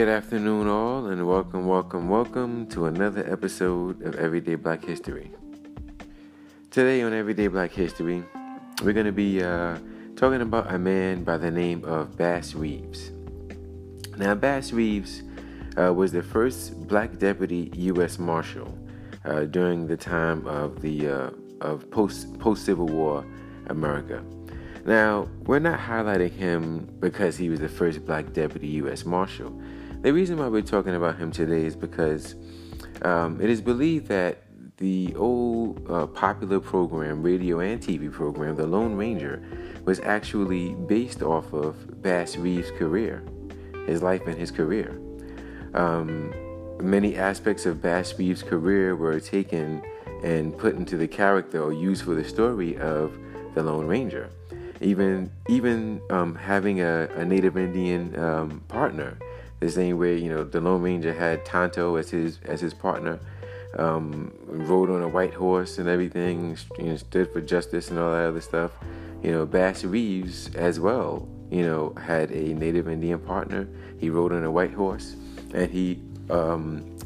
Good afternoon, all, and welcome, welcome, welcome to another episode of Everyday Black History. Today on Everyday Black History, we're going to be uh, talking about a man by the name of Bass Reeves. Now, Bass Reeves uh, was the first black deputy U.S. Marshal uh, during the time of the uh, of post post Civil War America. Now, we're not highlighting him because he was the first black deputy U.S. Marshal. The reason why we're talking about him today is because um, it is believed that the old uh, popular program, radio and TV program, The Lone Ranger, was actually based off of Bass Reeves' career, his life and his career. Um, many aspects of Bass Reeves' career were taken and put into the character or used for the story of the Lone Ranger. Even even um, having a, a, Native Indian um, partner, the same way you know the Lone Ranger had Tonto as his as his partner, um, rode on a white horse and everything, you know, stood for justice and all that other stuff. You know, Bass Reeves as well. You know, had a Native Indian partner. He rode on a white horse, and he um,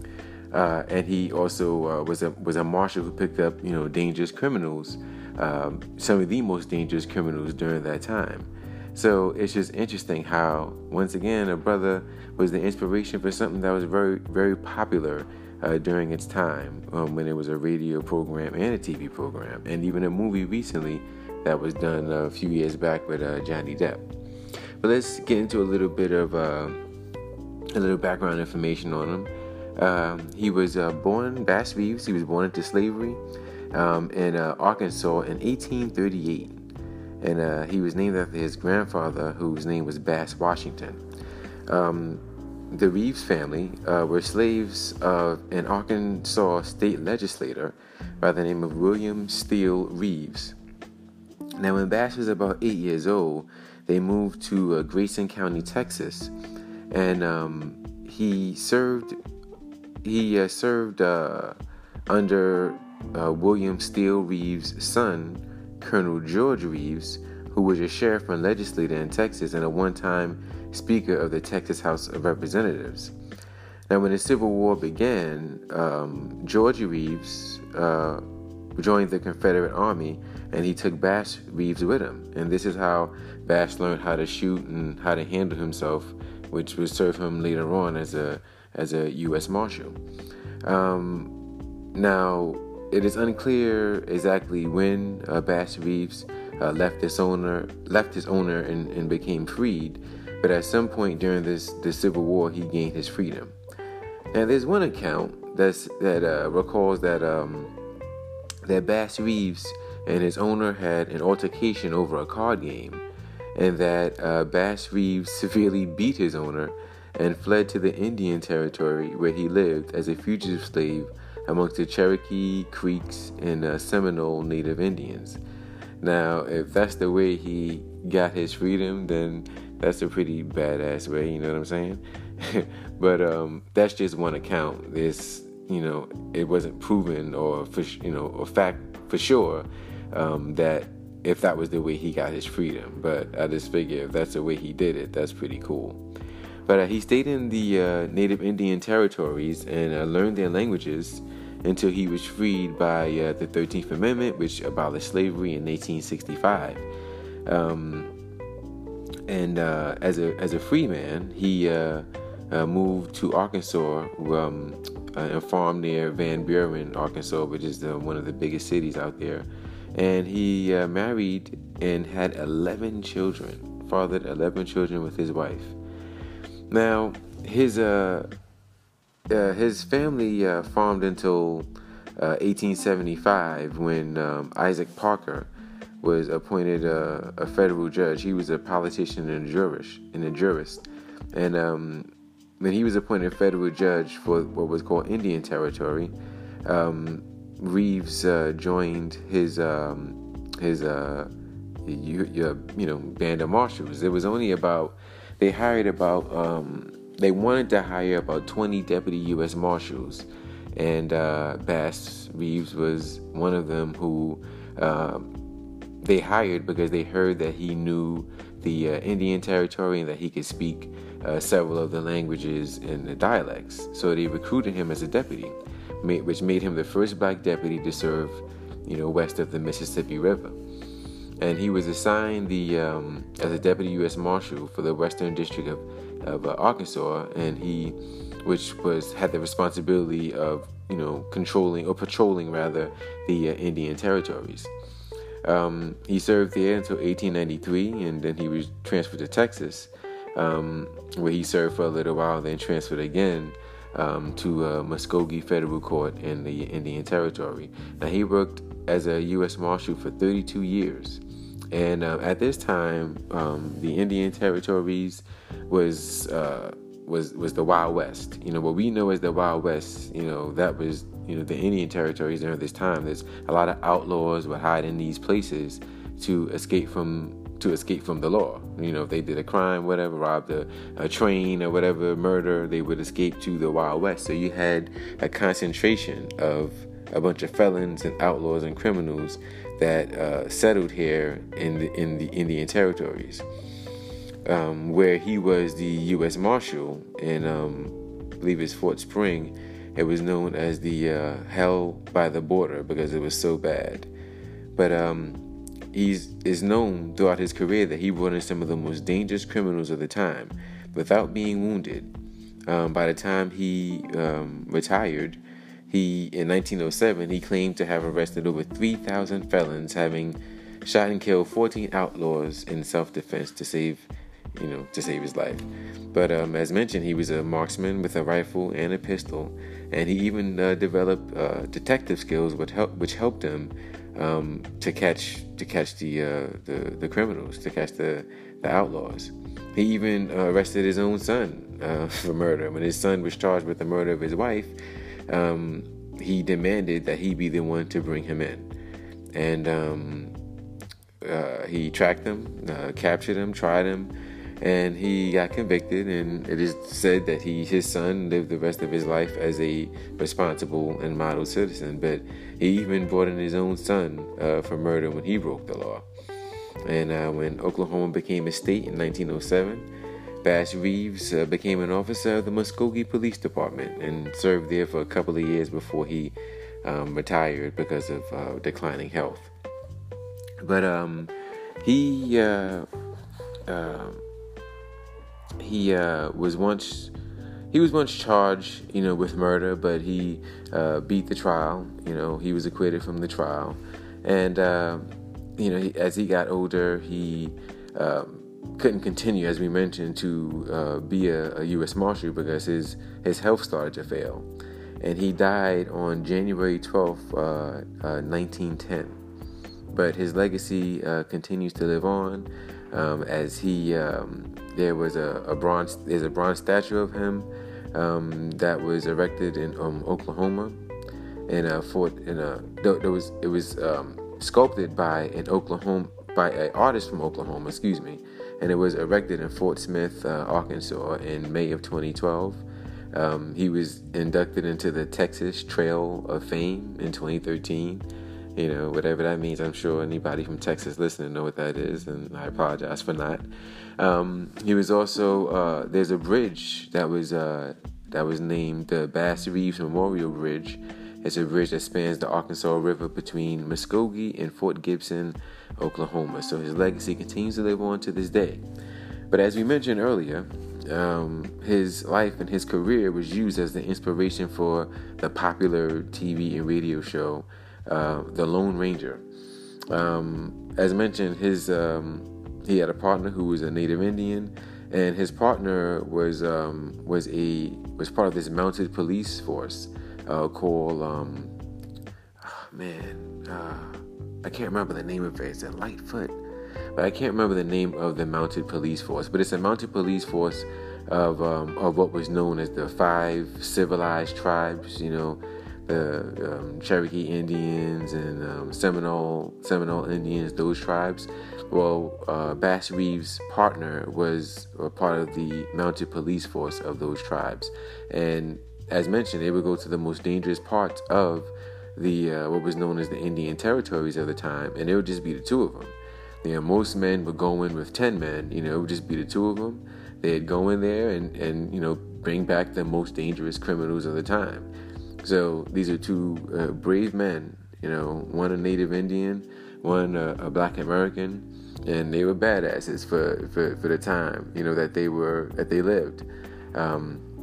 uh, and he also uh, was a was a marshal who picked up you know dangerous criminals, um, some of the most dangerous criminals during that time. So it's just interesting how once again a brother was the inspiration for something that was very very popular uh, during its time um, when it was a radio program and a TV program, and even a movie recently that was done a few years back with uh, Johnny Depp. But let's get into a little bit of uh, a little background information on him. Um, he was uh, born Bass Reeves. He was born into slavery um, in uh, Arkansas in 1838, and uh, he was named after his grandfather, whose name was Bass Washington. Um, the Reeves family uh, were slaves of an Arkansas state legislator by the name of William Steele Reeves. Now, when Bass was about eight years old, they moved to uh, Grayson County, Texas, and um, he served he uh, served uh, under uh, William Steele Reeves' son, Colonel George Reeves, who was a sheriff and legislator in Texas and a one time Speaker of the Texas House of Representatives. Now, when the Civil War began, um, George Reeves uh, joined the Confederate Army and he took Bass Reeves with him. And this is how Bass learned how to shoot and how to handle himself, which would serve him later on as a as a U.S. Marshal. Um, now, it is unclear exactly when uh, Bass Reeves uh, left his owner, left his owner, and, and, became freed. But at some point during this the Civil War, he gained his freedom. Now, there's one account that's that uh, recalls that um, that Bass Reeves and his owner had an altercation over a card game, and that uh, Bass Reeves severely beat his owner and fled to the Indian Territory where he lived as a fugitive slave amongst the Cherokee, Creeks, and uh, Seminole Native Indians. Now, if that's the way he got his freedom, then that's a pretty badass way, you know what I'm saying? but um, that's just one account. This, you know, it wasn't proven or for you know a fact for sure um, that if that was the way he got his freedom. But I just figure if that's the way he did it, that's pretty cool. But uh, he stayed in the uh, Native Indian territories and uh, learned their languages until he was freed by uh, the 13th Amendment, which abolished slavery in 1865. Um, and uh, as a as a free man, he uh, moved to Arkansas um, and farmed near Van Buren, Arkansas, which is the, one of the biggest cities out there. And he married and had 11 children, fathered 11 children with his wife. Now, his uh, uh his family uh, farmed until uh, 1875 when um, Isaac Parker was appointed a, a, federal judge. He was a politician and a jurist, and a jurist, and um, when he was appointed federal judge for what was called Indian Territory, um, Reeves uh, joined his um, his uh, you, you know band of marshals. It was only about they hired about um, they wanted to hire about 20 deputy U.S. marshals, and uh, Bass Reeves was one of them who uh, they hired because they heard that he knew the uh, Indian territory and that he could speak uh, several of the languages and the dialects. So they recruited him as a deputy, which made him the first black deputy to serve, you know, west of the Mississippi River. And he was assigned the um, as a deputy U.S. Marshal for the Western District of, of uh, Arkansas, and he, which was had the responsibility of you know controlling or patrolling rather the uh, Indian territories. Um, he served there until 1893, and then he was transferred to Texas, um, where he served for a little while, then transferred again um, to uh, Muskogee Federal Court in the Indian Territory. Now, he worked as a U.S. Marshal for 32 years. And uh, at this time, um, the Indian Territories was uh, was was the Wild West. You know what we know as the Wild West. You know that was you know the Indian territories during this time. There's a lot of outlaws would hide in these places to escape from to escape from the law. You know, if they did a crime, whatever, robbed a, a train or whatever, murder, they would escape to the Wild West. So you had a concentration of a bunch of felons and outlaws and criminals that uh, settled here in the in the Indian territories, um, where he was the U.S. Marshal in, um, I believe it's Fort Spring it was known as the uh, Hell by the Border because it was so bad. But um, he's is known throughout his career that he brought in some of the most dangerous criminals of the time without being wounded. Um, by the time he um, retired, he in 1907 he claimed to have arrested over 3,000 felons, having shot and killed 14 outlaws in self-defense to save, you know, to save his life. But um, as mentioned, he was a marksman with a rifle and a pistol, and he even uh, developed uh, detective skills, which helped which helped him um, to catch to catch the, uh, the the criminals, to catch the the outlaws. He even uh, arrested his own son uh, for murder. When his son was charged with the murder of his wife, um, he demanded that he be the one to bring him in, and um, uh, he tracked him, captured him, tried him and he got convicted. And it is said that he his son lived the rest of his life as a responsible and model citizen. But he even brought in his own son uh, for murder when he broke the law. And uh, when oklahoma became a state in 1907 Bass Reeves uh, became an officer of the Muskogee Police Department and served there for a couple of years before he um, retired because of uh, declining health. But um, he uh, um, he uh, was once he was once charged, you know, with murder, but he uh, beat the trial. You know, he was acquitted from the trial, and uh, you know, he, as he got older, he um, couldn't continue, as we mentioned, to uh, be a, a, U.S. Marshal because his his health started to fail, and he died on January twelfth, uh, uh, nineteen ten. But his legacy continues to live on um, as he um, there was a, a, bronze there's a bronze statue of him um, that was erected in um, Oklahoma in a fort in a there was it was um, sculpted by an Oklahoma by an artist from Oklahoma excuse me and it was erected in Fort Smith uh, Arkansas in May of 2012 um, he was inducted into the Texas Trail of Fame in 2013 you know, whatever that means. I'm sure anybody from Texas listening know what that is, and I apologize for not. Um, he was also uh, there's a bridge that was uh, that was named the Bass Reeves Memorial Bridge. It's a bridge that spans the Arkansas River between Muskogee and Fort Gibson, Oklahoma. So his legacy continues to live on to this day. But as we mentioned earlier, um, his life and his career was used as the inspiration for the popular TV and radio show uh, the Lone Ranger. Um, as mentioned, his um, he had a partner who was a Native Indian, and his partner was um, was a was part of this mounted police force uh, called oh, man uh, I can't remember the name of it. It's a Lightfoot, but I can't remember the name of the mounted police force. But it's a mounted police force of um, of what was known as the five civilized tribes. You know, the um, Cherokee Indians and um, Seminole Seminole Indians, those tribes. Well, uh, Bass Reeves' partner was a part of the mounted police force of those tribes, and as mentioned, they would go to the most dangerous parts of the uh, what was known as the Indian territories of the time, and it would just be the two of them. you know, most men would go in with 10 men, you know, it would just be the two of them. They'd go in there and, and you know, bring back the most dangerous criminals of the time. So these are two uh, brave men, you know, one a native Indian, one a, a black American, and they were badasses for, for, for the time, you know, that they were, that they lived. Um,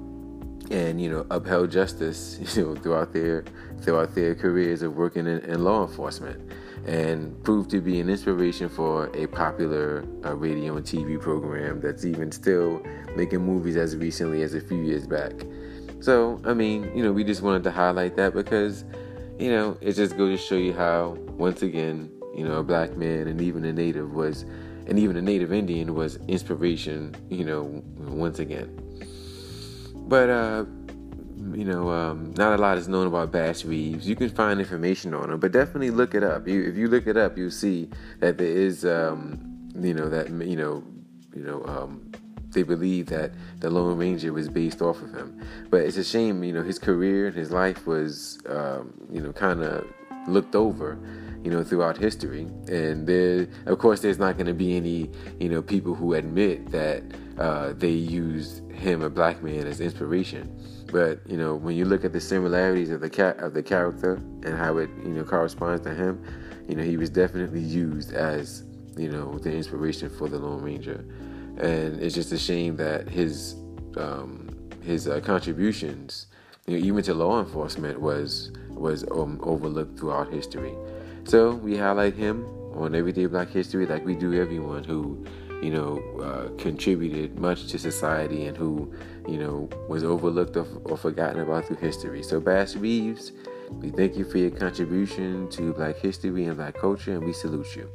and you know upheld justice you know throughout their throughout their careers of working in, in law enforcement and proved to be an inspiration for a popular uh, radio and TV program that's even still making movies as recently as a few years back. So, I mean, you know, we just wanted to highlight that because, you know, it just goes to show you how, once again, you know, a black man and even a native was, and even a native Indian was inspiration, you know, once again. But, uh, you know, um, not a lot is known about Bass Reeves. You can find information on him, but definitely look it up. You, if you look it up, you'll see that there is, um, you know, that you know, you know, um, they believe that the Lone Ranger was based off of him. But it's a shame, you know, his career and his life was, um, you know, kind of looked over you know, throughout history. And there, of course, there's not going to be any, you know, people who admit that uh, they used him, a black man, as inspiration. But you know, when you look at the similarities of the cat of the character and how it you know corresponds to him, you know, he was definitely used as you know the inspiration for the Lone Ranger, and it's just a shame that his um, his uh, contributions, you know, even to law enforcement, was was um, overlooked throughout history. So we highlight him on Everyday Black History, like we do everyone who you know, uh, contributed much to society and who, you know, was overlooked or, or, forgotten about through history. So, Bass Reeves, we thank you for your contribution to Black history and Black culture, and we salute you.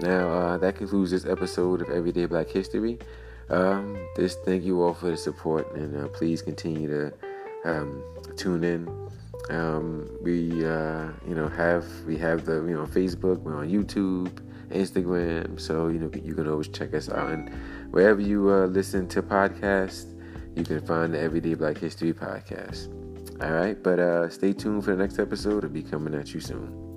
Now, uh, that concludes this episode of Everyday Black History. Um, just thank you all for the support, and uh, please continue to um, tune in. Um, we, uh, you know, have we have the you know Facebook, we're on YouTube. Instagram. So you know you can always check us out, and wherever you uh, listen to podcasts, you can find the Everyday Black History podcast. All right, but uh, stay tuned for the next episode. It'll be coming at you soon.